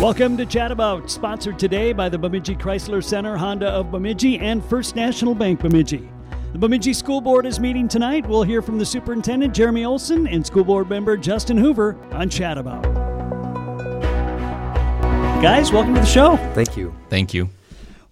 Welcome to Chat About, sponsored today by the Bemidji Chrysler Center, Honda of Bemidji, and First National Bank Bemidji. The Bemidji School Board is meeting tonight. We'll hear from the Superintendent Jeremy Olson and School Board member Justin Hoover on Chat About. Guys, welcome to the show. Thank you. Thank you.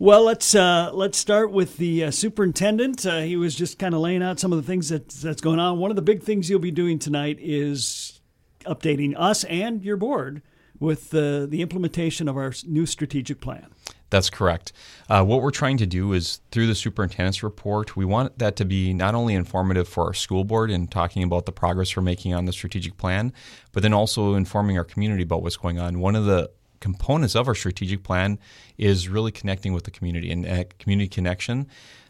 Well, let's uh, let's start with the uh, superintendent. Uh, he was just kind of laying out some of the things that that's going on. One of the big things you'll be doing tonight is updating us and your board with the, the implementation of our new strategic plan. That's correct. Uh, what we're trying to do is through the superintendent's report, we want that to be not only informative for our school board in talking about the progress we're making on the strategic plan, but then also informing our community about what's going on. One of the components of our strategic plan is really connecting with the community and uh, community connection.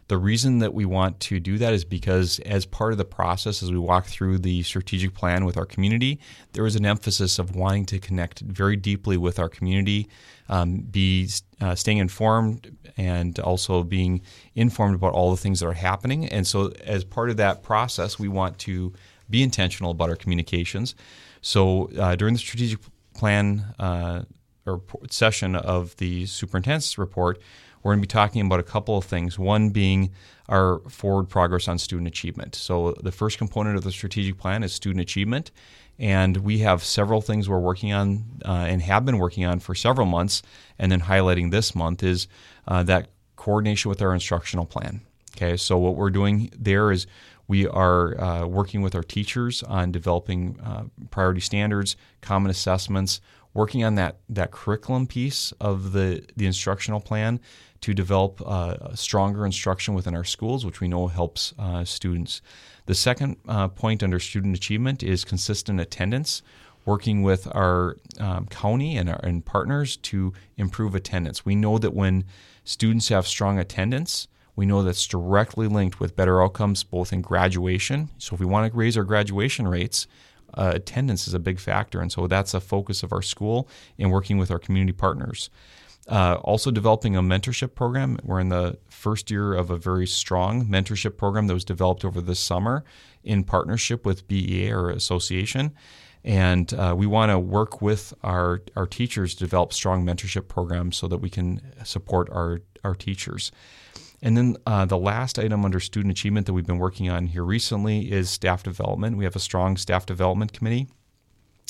The reason that we want to do that is because, as part of the process, as we walk through the strategic plan with our community, there is an emphasis of wanting to connect very deeply with our community, um, be uh, staying informed, and also being informed about all the things that are happening. And so, as part of that process, we want to be intentional about our communications. So, uh, during the strategic plan uh, or session of the superintendent's report, we're going to be talking about a couple of things. One being our forward progress on student achievement. So, the first component of the strategic plan is student achievement. And we have several things we're working on uh, and have been working on for several months. And then highlighting this month is uh, that coordination with our instructional plan. Okay, so what we're doing there is we are uh, working with our teachers on developing uh, priority standards, common assessments, working on that that curriculum piece of the the instructional plan to develop uh, stronger instruction within our schools, which we know helps uh, students. The second uh, point under student achievement is consistent attendance, working with our um, county and our and partners to improve attendance. We know that when students have strong attendance, we know that's directly linked with better outcomes both in graduation. So if we want to raise our graduation rates, uh, attendance is a big factor, and so that's a focus of our school in working with our community partners. Uh, also, developing a mentorship program. We're in the first year of a very strong mentorship program that was developed over this summer in partnership with BEA or association. And uh, we want to work with our, our teachers to develop strong mentorship programs so that we can support our, our teachers. And then uh, the last item under student achievement that we've been working on here recently is staff development. We have a strong staff development committee,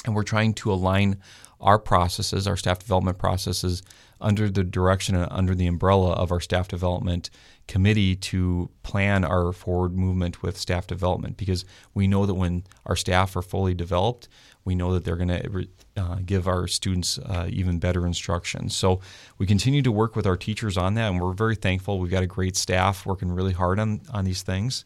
and we're trying to align our processes, our staff development processes, under the direction and under the umbrella of our staff development committee to plan our forward movement with staff development because we know that when our staff are fully developed, we know that they're going to uh, give our students uh, even better instruction. So we continue to work with our teachers on that, and we're very thankful. We've got a great staff working really hard on, on these things.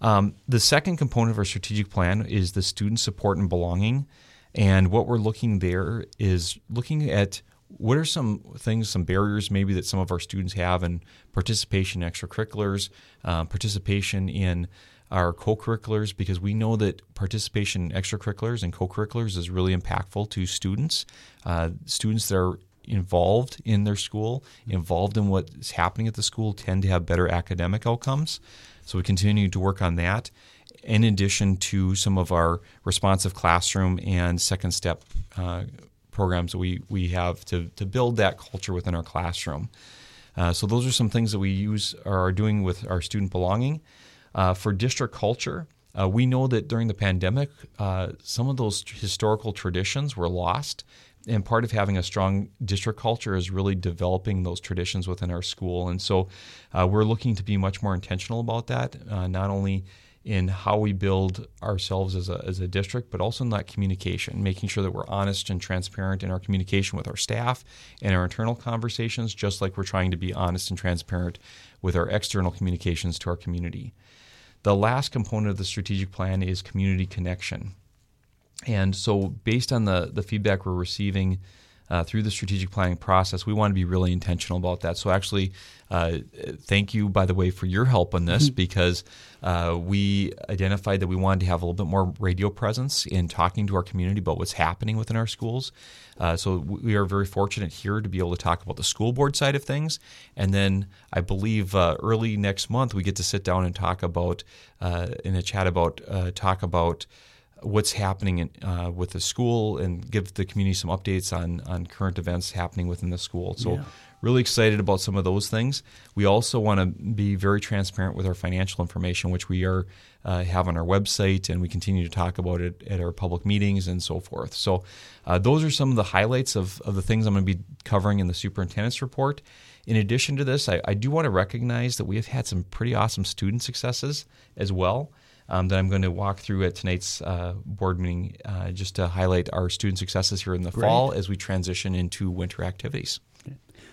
Um, the second component of our strategic plan is the student support and belonging. And what we're looking there is looking at what are some things, some barriers maybe that some of our students have in participation in extracurriculars, uh, participation in our co-curriculars because we know that participation in extracurriculars and co-curriculars is really impactful to students. Uh, students that are involved in their school, involved in what's happening at the school, tend to have better academic outcomes. So we continue to work on that. In addition to some of our responsive classroom and second step uh, programs that we, we have to, to build that culture within our classroom. Uh, so those are some things that we use or are doing with our student belonging. Uh, for district culture, uh, we know that during the pandemic, uh, some of those historical traditions were lost. And part of having a strong district culture is really developing those traditions within our school. And so uh, we're looking to be much more intentional about that, uh, not only in how we build ourselves as a, as a district, but also in that communication, making sure that we're honest and transparent in our communication with our staff and our internal conversations, just like we're trying to be honest and transparent with our external communications to our community. The last component of the strategic plan is community connection. And so, based on the, the feedback we're receiving uh, through the strategic planning process, we want to be really intentional about that. So, actually, uh, thank you, by the way, for your help on this mm-hmm. because uh, we identified that we wanted to have a little bit more radio presence in talking to our community about what's happening within our schools. Uh, so, we are very fortunate here to be able to talk about the school board side of things. And then I believe uh, early next month, we get to sit down and talk about, uh, in a chat about, talk about what's happening in, uh, with the school and give the community some updates on on current events happening within the school. So. Yeah. Really excited about some of those things. We also want to be very transparent with our financial information, which we are uh, have on our website, and we continue to talk about it at our public meetings and so forth. So, uh, those are some of the highlights of, of the things I'm going to be covering in the superintendent's report. In addition to this, I, I do want to recognize that we have had some pretty awesome student successes as well. Um, that I'm going to walk through at tonight's uh, board meeting uh, just to highlight our student successes here in the Great. fall as we transition into winter activities.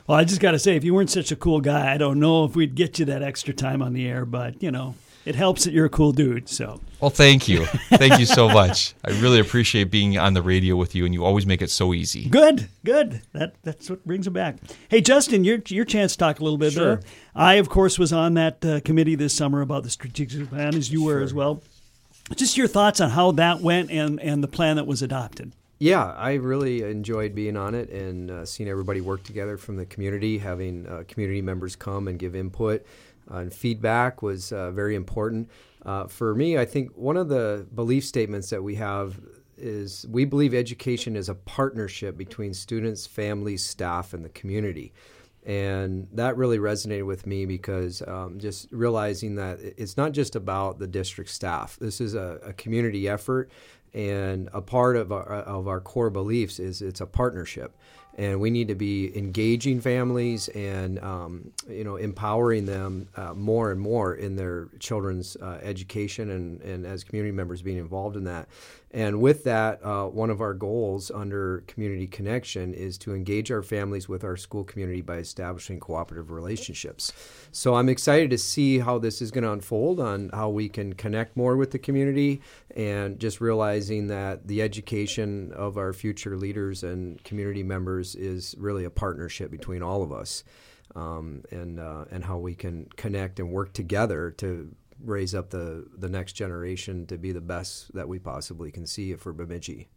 Well, I just got to say, if you weren't such a cool guy, I don't know if we'd get you that extra time on the air, but, you know, it helps that you're a cool dude. So, Well, thank you. Thank you so much. I really appreciate being on the radio with you, and you always make it so easy. good, good. That That's what brings it back. Hey, Justin, your, your chance to talk a little bit. Sure. Uh, I, of course, was on that uh, committee this summer about the strategic plan, as you were as well. Just your thoughts on how that went and, and the plan that was adopted. Yeah, I really enjoyed being on it and uh, seeing everybody work together from the community, having uh, community members come and give input and feedback was uh, very important. Uh, for me, I think one of the belief statements that we have is we believe education is a partnership between students, families, staff, and the community. And that really resonated with me because um, just realizing that it's not just about the district staff. This is a, a community effort, and a part of our, of our core beliefs is it's a partnership. And we need to be engaging families and um, you know empowering them uh, more and more in their children's uh, education and, and as community members being involved in that. And with that, uh, one of our goals under Community Connection is to engage our families with our school community by establishing cooperative relationships. So I'm excited to see how this is going to unfold on how we can connect more with the community and just realizing that the education of our future leaders and community members is really a partnership between all of us. Um, and uh, and how we can connect and work together to raise up the the next generation to be the best that we possibly can see for Bemidji.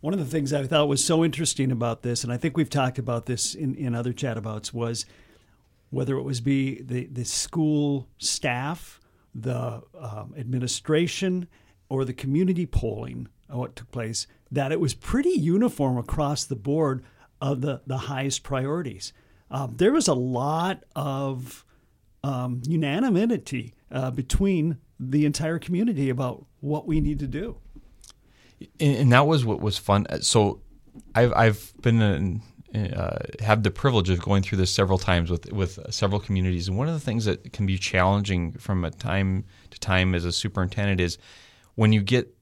One of the things I thought was so interesting about this, and I think we've talked about this in, in other chatabouts, was whether it was be the, the school staff, the um, administration, or the community polling of what took place, that it was pretty uniform across the board of the, the highest priorities. Um, there was a lot of um, unanimity uh, between the entire community about what we need to do. and, that was what was fun. So, I've I've been in, uh, have the privilege of going through this several times with with several communities, and one of the things that can be challenging from a time to time as a superintendent is when you get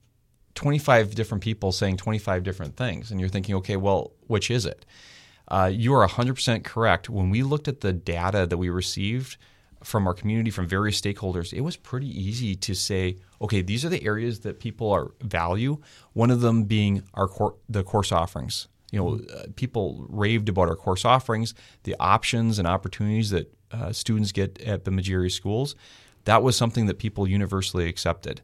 25 different people saying 25 different things, and you're thinking, okay, well, which is it? Uh, you are 100% correct. When we looked at the data that we received from our community, from various stakeholders, it was pretty easy to say, okay, these are the areas that people are value. One of them being our cor- the course offerings. You know, uh, people raved about our course offerings, the options and opportunities that uh, students get at the area schools. That was something that people universally accepted.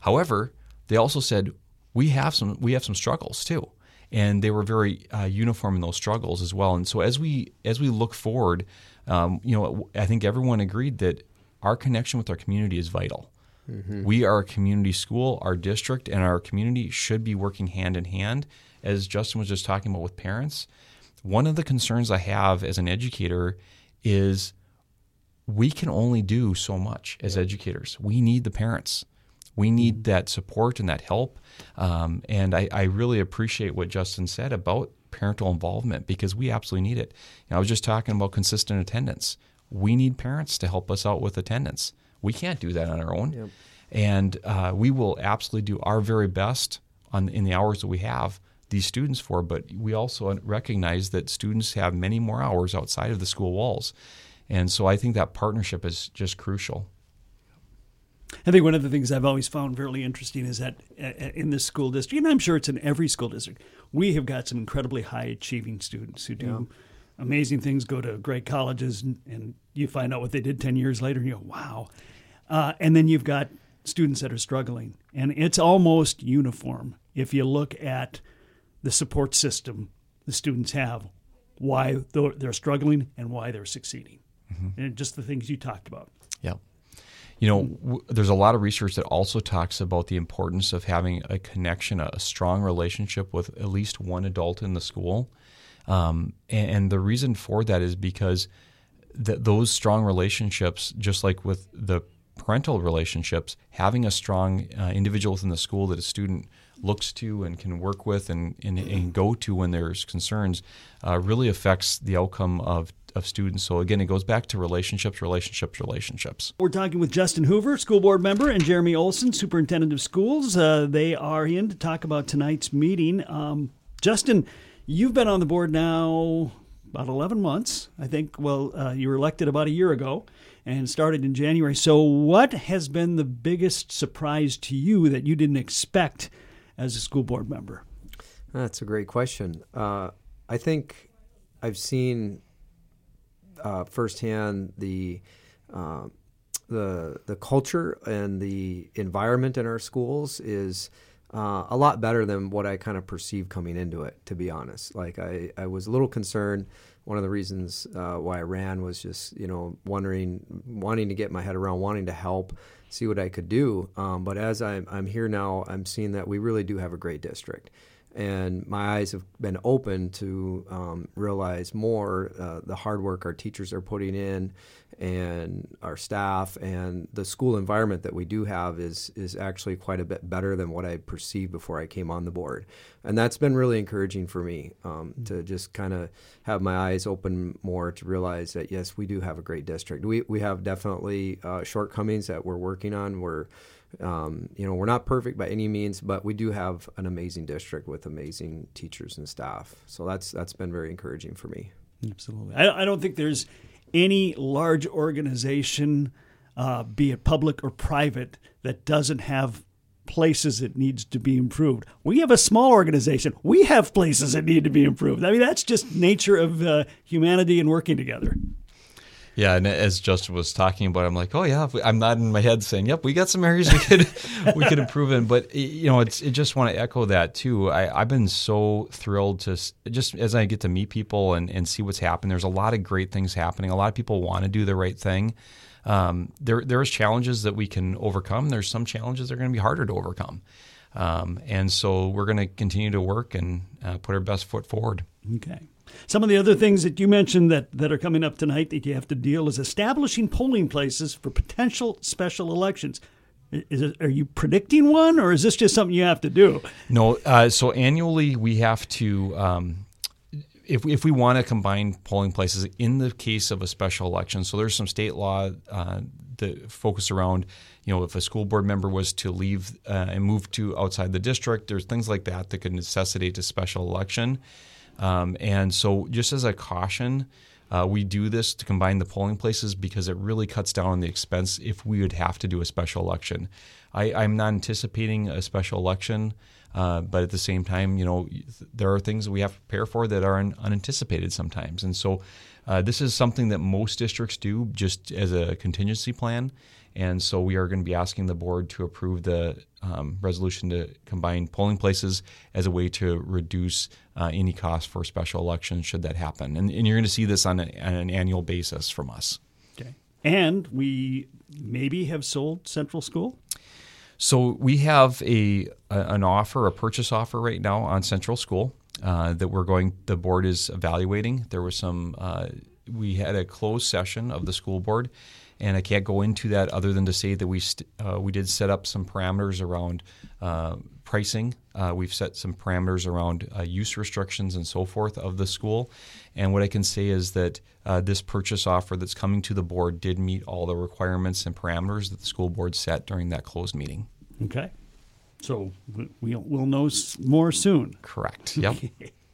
However, they also said we have some we have some struggles too, and they were very uh, uniform in those struggles as well. And so as we as we look forward, um, you know, I think everyone agreed that our connection with our community is vital. We are a community school. Our district and our community should be working hand in hand. As Justin was just talking about with parents, one of the concerns I have as an educator is we can only do so much as educators. We need the parents. We need that support and that help. Um, and I, I really appreciate what Justin said about parental involvement because we absolutely need it. You know, I was just talking about consistent attendance. We need parents to help us out with attendance. We can't do that on our own. Yep. And uh, we will absolutely do our very best on in the hours that we have these students for. But we also recognize that students have many more hours outside of the school walls. And so I think that partnership is just crucial. I think one of the things I've always found really interesting is that uh, in this school district, and I'm sure it's in every school district, we have got some incredibly high achieving students who do amazing things, go to great colleges, and, and you find out what they did 10 years later, and you go, wow. Uh, and then you've got students that are struggling, and it's almost uniform if you look at the support system the students have, why they're they're struggling and why they're succeeding, and just the things you talked about. Yep. You know, w- there's a lot of research that also talks about the importance of having a connection, a, a strong relationship with at least one adult in the school. Um, and, and, the reason for that is because th- those strong relationships, just like with the parental relationships, having a strong uh, individual within the school that a student looks to and can work with and, and, and go to when there's concerns uh, really affects the outcome of of students. So again, it goes back to relationships, relationships, relationships. We're talking with Justin Hoover, school board member, and Jeremy Olson, superintendent of schools. Uh, they are in to talk about tonight's meeting. Um, Justin, you've been on the board now about 11 months, I think. Well, uh, you were elected about a year ago and started in January. So, what has been the biggest surprise to you that you didn't expect as a school board member? That's a great question. Uh, I think I've seen uh, firsthand the uh, the the culture and the environment in our schools is uh, a lot better than what I kind of perceived coming into it. To be honest, like I, I was a little concerned. One of the reasons uh, why I ran was just you know wondering, wanting to get my head around, wanting to help, see what I could do. Um, but as I'm, I'm here now, I'm seeing that we really do have a great district and my eyes have been open to um, realize more uh, the hard work our teachers are putting in and our staff and the school environment that we do have is is actually quite a bit better than what I perceived before I came on the board. And that's been really encouraging for me um, mm-hmm. to just kind of have my eyes open more to realize that yes we do have a great district. We, we have definitely uh, shortcomings that we're working on. We're um, you know, we're not perfect by any means, but we do have an amazing district with amazing teachers and staff. So that's that's been very encouraging for me. Absolutely. I, I don't think there's any large organization, uh, be it public or private, that doesn't have places it needs to be improved. We have a small organization. We have places that need to be improved. I mean, that's just nature of uh, humanity and working together. Yeah, and as Justin was talking about, I'm like, oh yeah, I'm not in my head saying, yep, we got some areas we could we could improve in. But you know, it's it just want to echo that too. I, I've been so thrilled to just as I get to meet people and, and see what's happening. There's a lot of great things happening. A lot of people want to do the right thing. Um, there there's challenges that we can overcome. There's some challenges that are going to be harder to overcome. Um, and so we're going to continue to work and uh, put our best foot forward. Okay. Some of the other things that you mentioned that, that are coming up tonight that you have to deal is establishing polling places for potential special elections. Is it, are you predicting one, or is this just something you have to do? No. Uh, so annually, we have to. Um, if, if we want to combine polling places in the case of a special election, so there's some state law uh, that focus around, you know, if a school board member was to leave uh, and move to outside the district, there's things like that that could necessitate a special election. Um, and so, just as a caution, uh, we do this to combine the polling places because it really cuts down on the expense if we would have to do a special election. I, am not anticipating a special election, uh, but at the same time, you know, there are things that we have to prepare for that are un- unanticipated sometimes. And so, uh, this is something that most districts do just as a contingency plan. And so we are going to be asking the board to approve the um, resolution to combine polling places as a way to reduce uh, any cost for special elections should that happen. And, and you're going to see this on, a, on, an annual basis from us. Okay. And we maybe have sold Central School? So we have a, a an offer, a purchase offer right now on Central School uh, that we're going. The board is evaluating. There was some. Uh, we had a closed session of the school board, and I can't go into that other than to say that we st- uh, we did set up some parameters around uh, pricing. Uh, we've set some parameters around uh, use restrictions and so forth of the school. And what I can say is that uh, this purchase offer that's coming to the board did meet all the requirements and parameters that the school board set during that closed meeting. Okay. So we'll, we'll know more soon. Correct. Yep.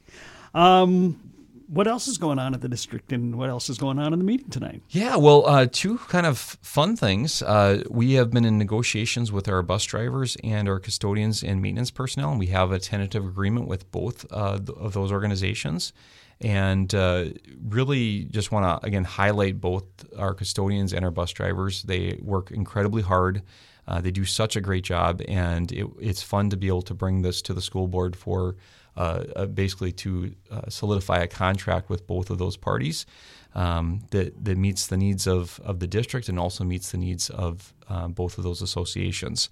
um, what else is going on at the district and what else is going on in the meeting tonight? Yeah, well, uh, two kind of fun things. Uh, we have been in negotiations with our bus drivers and our custodians and maintenance personnel, and we have a tentative agreement with both uh, of those organizations. And uh, really just want to, again, highlight both our custodians and our bus drivers. They work incredibly hard. Uh, they do such a great job, and it, it's fun to be able to bring this to the school board for uh, uh, basically to uh, solidify a contract with both of those parties. um, that that meets the needs of of the district and also meets the needs of uh, both of those associations.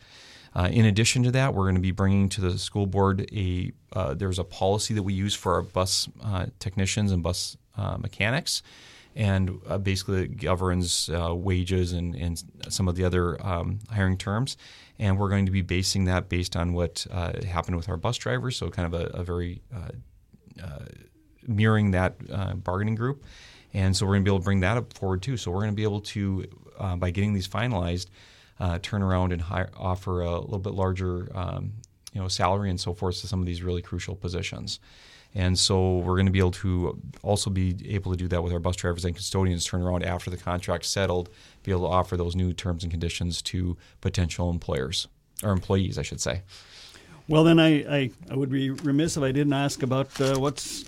Uh, in addition to that, we're going to be bringing to the school board a uh, there's a policy that we use for our bus uh, technicians and bus uh, mechanics, and uh, basically governs uh, wages and, and some of the other um, hiring terms. And we're going to be basing that based on what happened with our bus drivers, so kind of a, a very mirroring that bargaining group. And so we're going to be able to bring that up forward too. So we're going to be able to, by getting these finalized, uh, turn around and hire, offer a little bit larger, um, you know, salary and so forth to some of these really crucial positions. And so we're going to be able to also be able to do that with our bus drivers and custodians. Turn around after the contract settled, be able to offer those new terms and conditions to potential employers or employees, I should say. Well, then I, I, I would be remiss if I didn't ask about uh, what's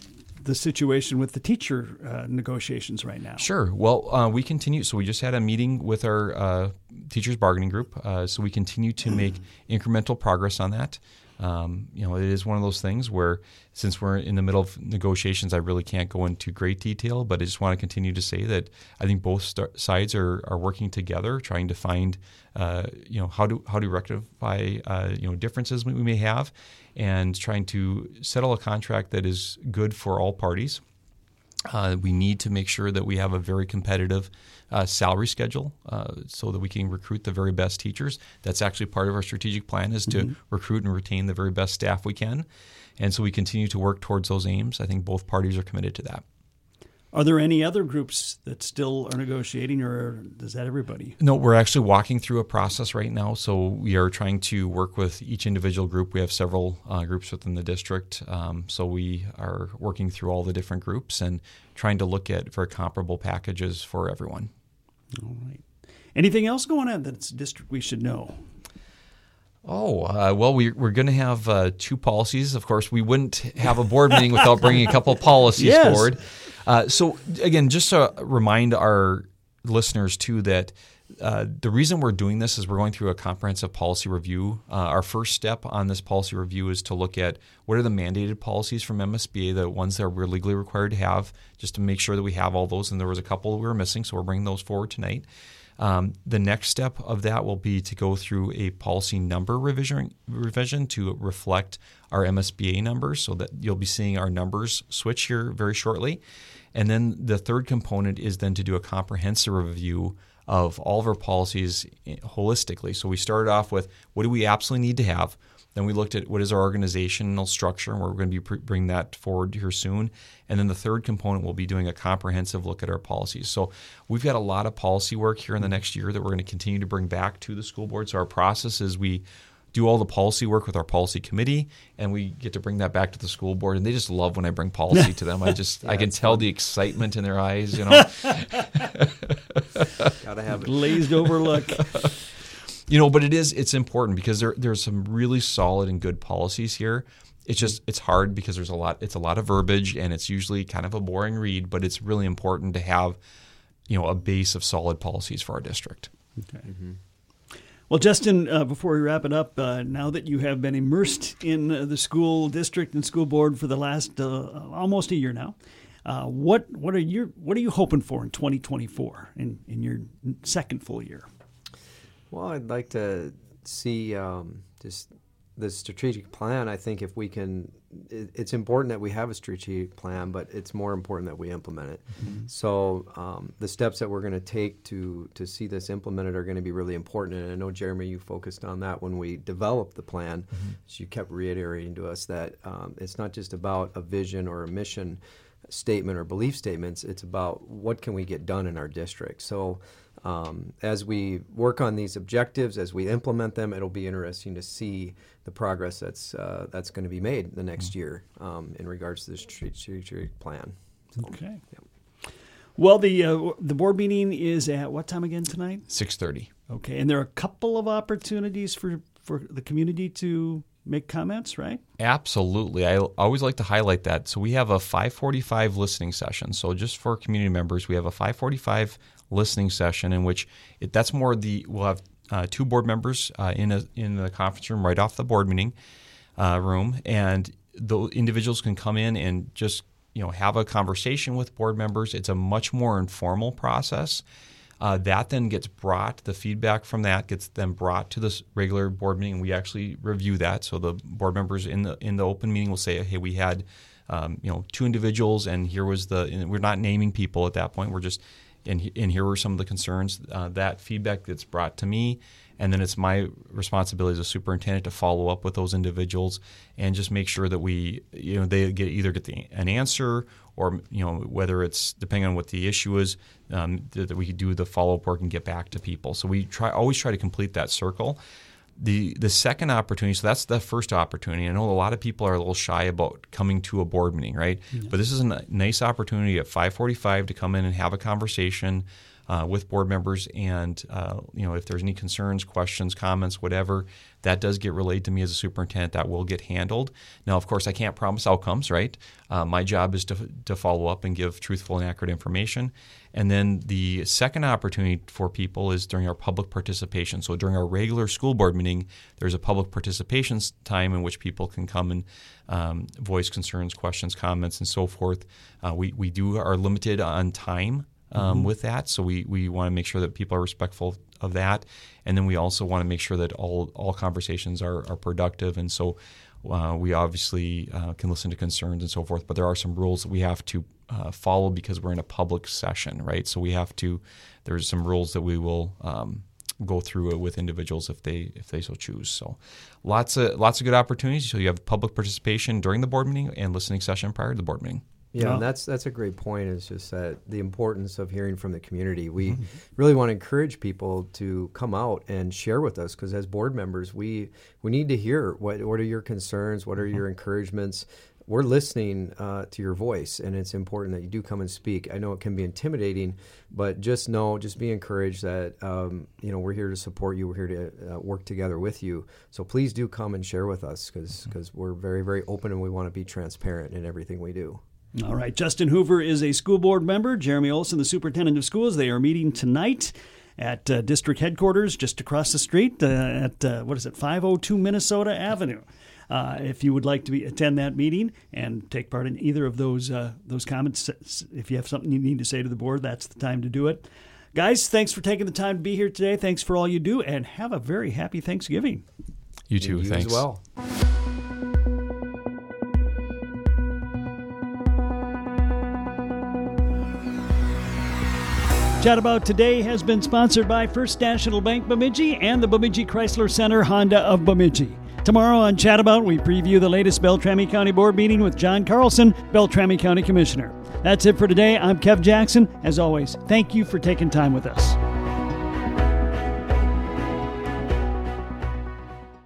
the situation with the teacher uh, negotiations right now? Sure. Well, uh, we continue. So we just had a meeting with our uh, teachers bargaining group. Uh, so we continue to make incremental progress on that. Um, you know, it is one of those things where since we're in the middle of negotiations, I really can't go into great detail, but I just want to continue to say that I think both st- sides are, are working together, trying to find, uh, you know, how to how to rectify, uh, you know, differences we may have, and trying to settle a contract that is good for all parties. Uh, we need to make sure that we have a very competitive uh, salary schedule uh, so that we can recruit the very best teachers. That's actually part of our strategic plan is to mm-hmm. recruit and retain the very best staff we can. And so we continue to work towards those aims. I think both parties are committed to that. Are there any other groups that still are negotiating, or does that everybody? No, we're actually walking through a process right now. So we are trying to work with each individual group. We have several uh, groups within the district. Um, so we are working through all the different groups and trying to look at very comparable packages for everyone. All right. Anything else going on that's a district we should know? Oh, uh, well, we, we're going to have uh, two policies. Of course, we wouldn't have a board meeting without bringing a couple of policies yes. forward. Uh, so, again, just to remind our listeners, too, that uh, the reason we're doing this is we're going through a comprehensive policy review. Uh, our first step on this policy review is to look at what are the mandated policies from MSBA, the ones that we're legally required to have, just to make sure that we have all those. And there was a couple we were missing, so we're bringing those forward tonight. Um, the next step of that will be to go through a policy number revision, revision to reflect our MSBA numbers so that you'll be seeing our numbers switch here very shortly. And then the third component is then to do a comprehensive review of all of our policies holistically. So we started off with what do we absolutely need to have? Then we looked at what is our organizational structure, and we're going to be bringing that forward here soon. And then the third component will be doing a comprehensive look at our policies. So we've got a lot of policy work here in the next year that we're going to continue to bring back to the school board. So our process is we do all the policy work with our policy committee and we get to bring that back to the school board and they just love when I bring policy to them. I just yeah, I can tell fun. the excitement in their eyes, you know. Gotta have it. Glazed over look. you know, but it is it's important because there there's some really solid and good policies here. It's just it's hard because there's a lot it's a lot of verbiage and it's usually kind of a boring read, but it's really important to have you know a base of solid policies for our district. Okay. Mm-hmm. Well, Justin, uh, before we wrap it up, uh, now that you have been immersed in uh, the school district and school board for the last uh, almost a year now, uh, what what are you what are you hoping for in 2024 in, in your second full year? Well, I'd like to see um, just the strategic plan. I think if we can, it, it's important that we have a strategic plan, but it's more important that we implement it. Mm-hmm. So um, the steps that we're going to take to to see this implemented are going to be really important. And I know Jeremy, you focused on that when we developed the plan. Mm-hmm. So you kept reiterating to us that um, it's not just about a vision or a mission statement or belief statements. It's about what can we get done in our district. So um, as we work on these objectives, as we implement them, it'll be interesting to see the progress that's uh, that's going to be made the next mm-hmm. year um, in regards to the strategic plan. So, okay. Yeah. Well, the uh, the board meeting is at what time again tonight? Six thirty. Okay, and there are a couple of opportunities for for the community to make comments, right? Absolutely. I always like to highlight that. So we have a 545 listening session. So just for community members, we have a 545 listening session in which it, that's more the we'll have uh, two board members uh, in a, in the conference room right off the board meeting uh, room, and the individuals can come in and just you know have a conversation with board members. It's a much more informal process. Uh, that then gets brought, the feedback from that gets then brought to this regular board meeting. We actually review that. So the board members in the in the open meeting will say, "Hey, we had um, you know two individuals, and here was the." we're not naming people at that point. We're just and, and here were some of the concerns. Uh, that feedback gets brought to me, and then it's my responsibility as a superintendent to follow up with those individuals and just make sure that we, you know, they get either get the, an answer or you know whether it's depending on what the issue is, um, that, that we do the follow up work and get back to people. So we try always try to complete that circle the the second opportunity so that's the first opportunity. I know a lot of people are a little shy about coming to a board meeting right? But this is a nice opportunity at 545 to come in and have a conversation uh, with board members and uh, you know if there's any concerns questions comments whatever that does get relayed to me as a superintendent. That will get handled. Now of course i can't promise outcomes right uh, my job is to, to follow up and give truthful and accurate information and then the second opportunity for people is during our public participation. So during our regular school board meeting, there's a public participation time in which people can come and um, voice concerns, questions, comments, and so forth. Uh, we, we do are limited on time um, mm-hmm. with that, so we, we want to make sure that people are respectful of that. And then we also want to make sure that all, all conversations are, are productive. And so uh, we obviously uh, can listen to concerns and so forth, but there are some rules that we have to uh, follow because we're in a public session, right? So we have to. There's some rules that we will um, go through with individuals if they if they so choose. So lots of lots of good opportunities. So you have public participation during the board meeting and listening session prior to the board meeting. Yeah, and that's that's a great point. Is just that the importance of hearing from the community. We mm-hmm. really want to encourage people to come out and share with us because as board members, we we need to hear what what are your concerns, what are mm-hmm. your encouragements. We're listening uh, to your voice, and it's important that you do come and speak. I know it can be intimidating, but just know, just be encouraged that um, you know we're here to support you. We're here to uh, work together with you. So please do come and share with us because because mm-hmm. we're very very open and we want to be transparent in everything we do. All right. Justin Hoover is a school board member. Jeremy Olson, the superintendent of schools. They are meeting tonight at uh, district headquarters just across the street uh, at, uh, what is it, 502 Minnesota Avenue. Uh, if you would like to be, attend that meeting and take part in either of those uh, those comments, if you have something you need to say to the board, that's the time to do it. Guys, thanks for taking the time to be here today. Thanks for all you do, and have a very happy Thanksgiving. You too. You thanks. as well. Chat About Today has been sponsored by First National Bank Bemidji and the Bemidji Chrysler Center Honda of Bemidji. Tomorrow on Chat About, we preview the latest Beltrami County Board meeting with John Carlson, Beltrami County Commissioner. That's it for today. I'm Kev Jackson. As always, thank you for taking time with us.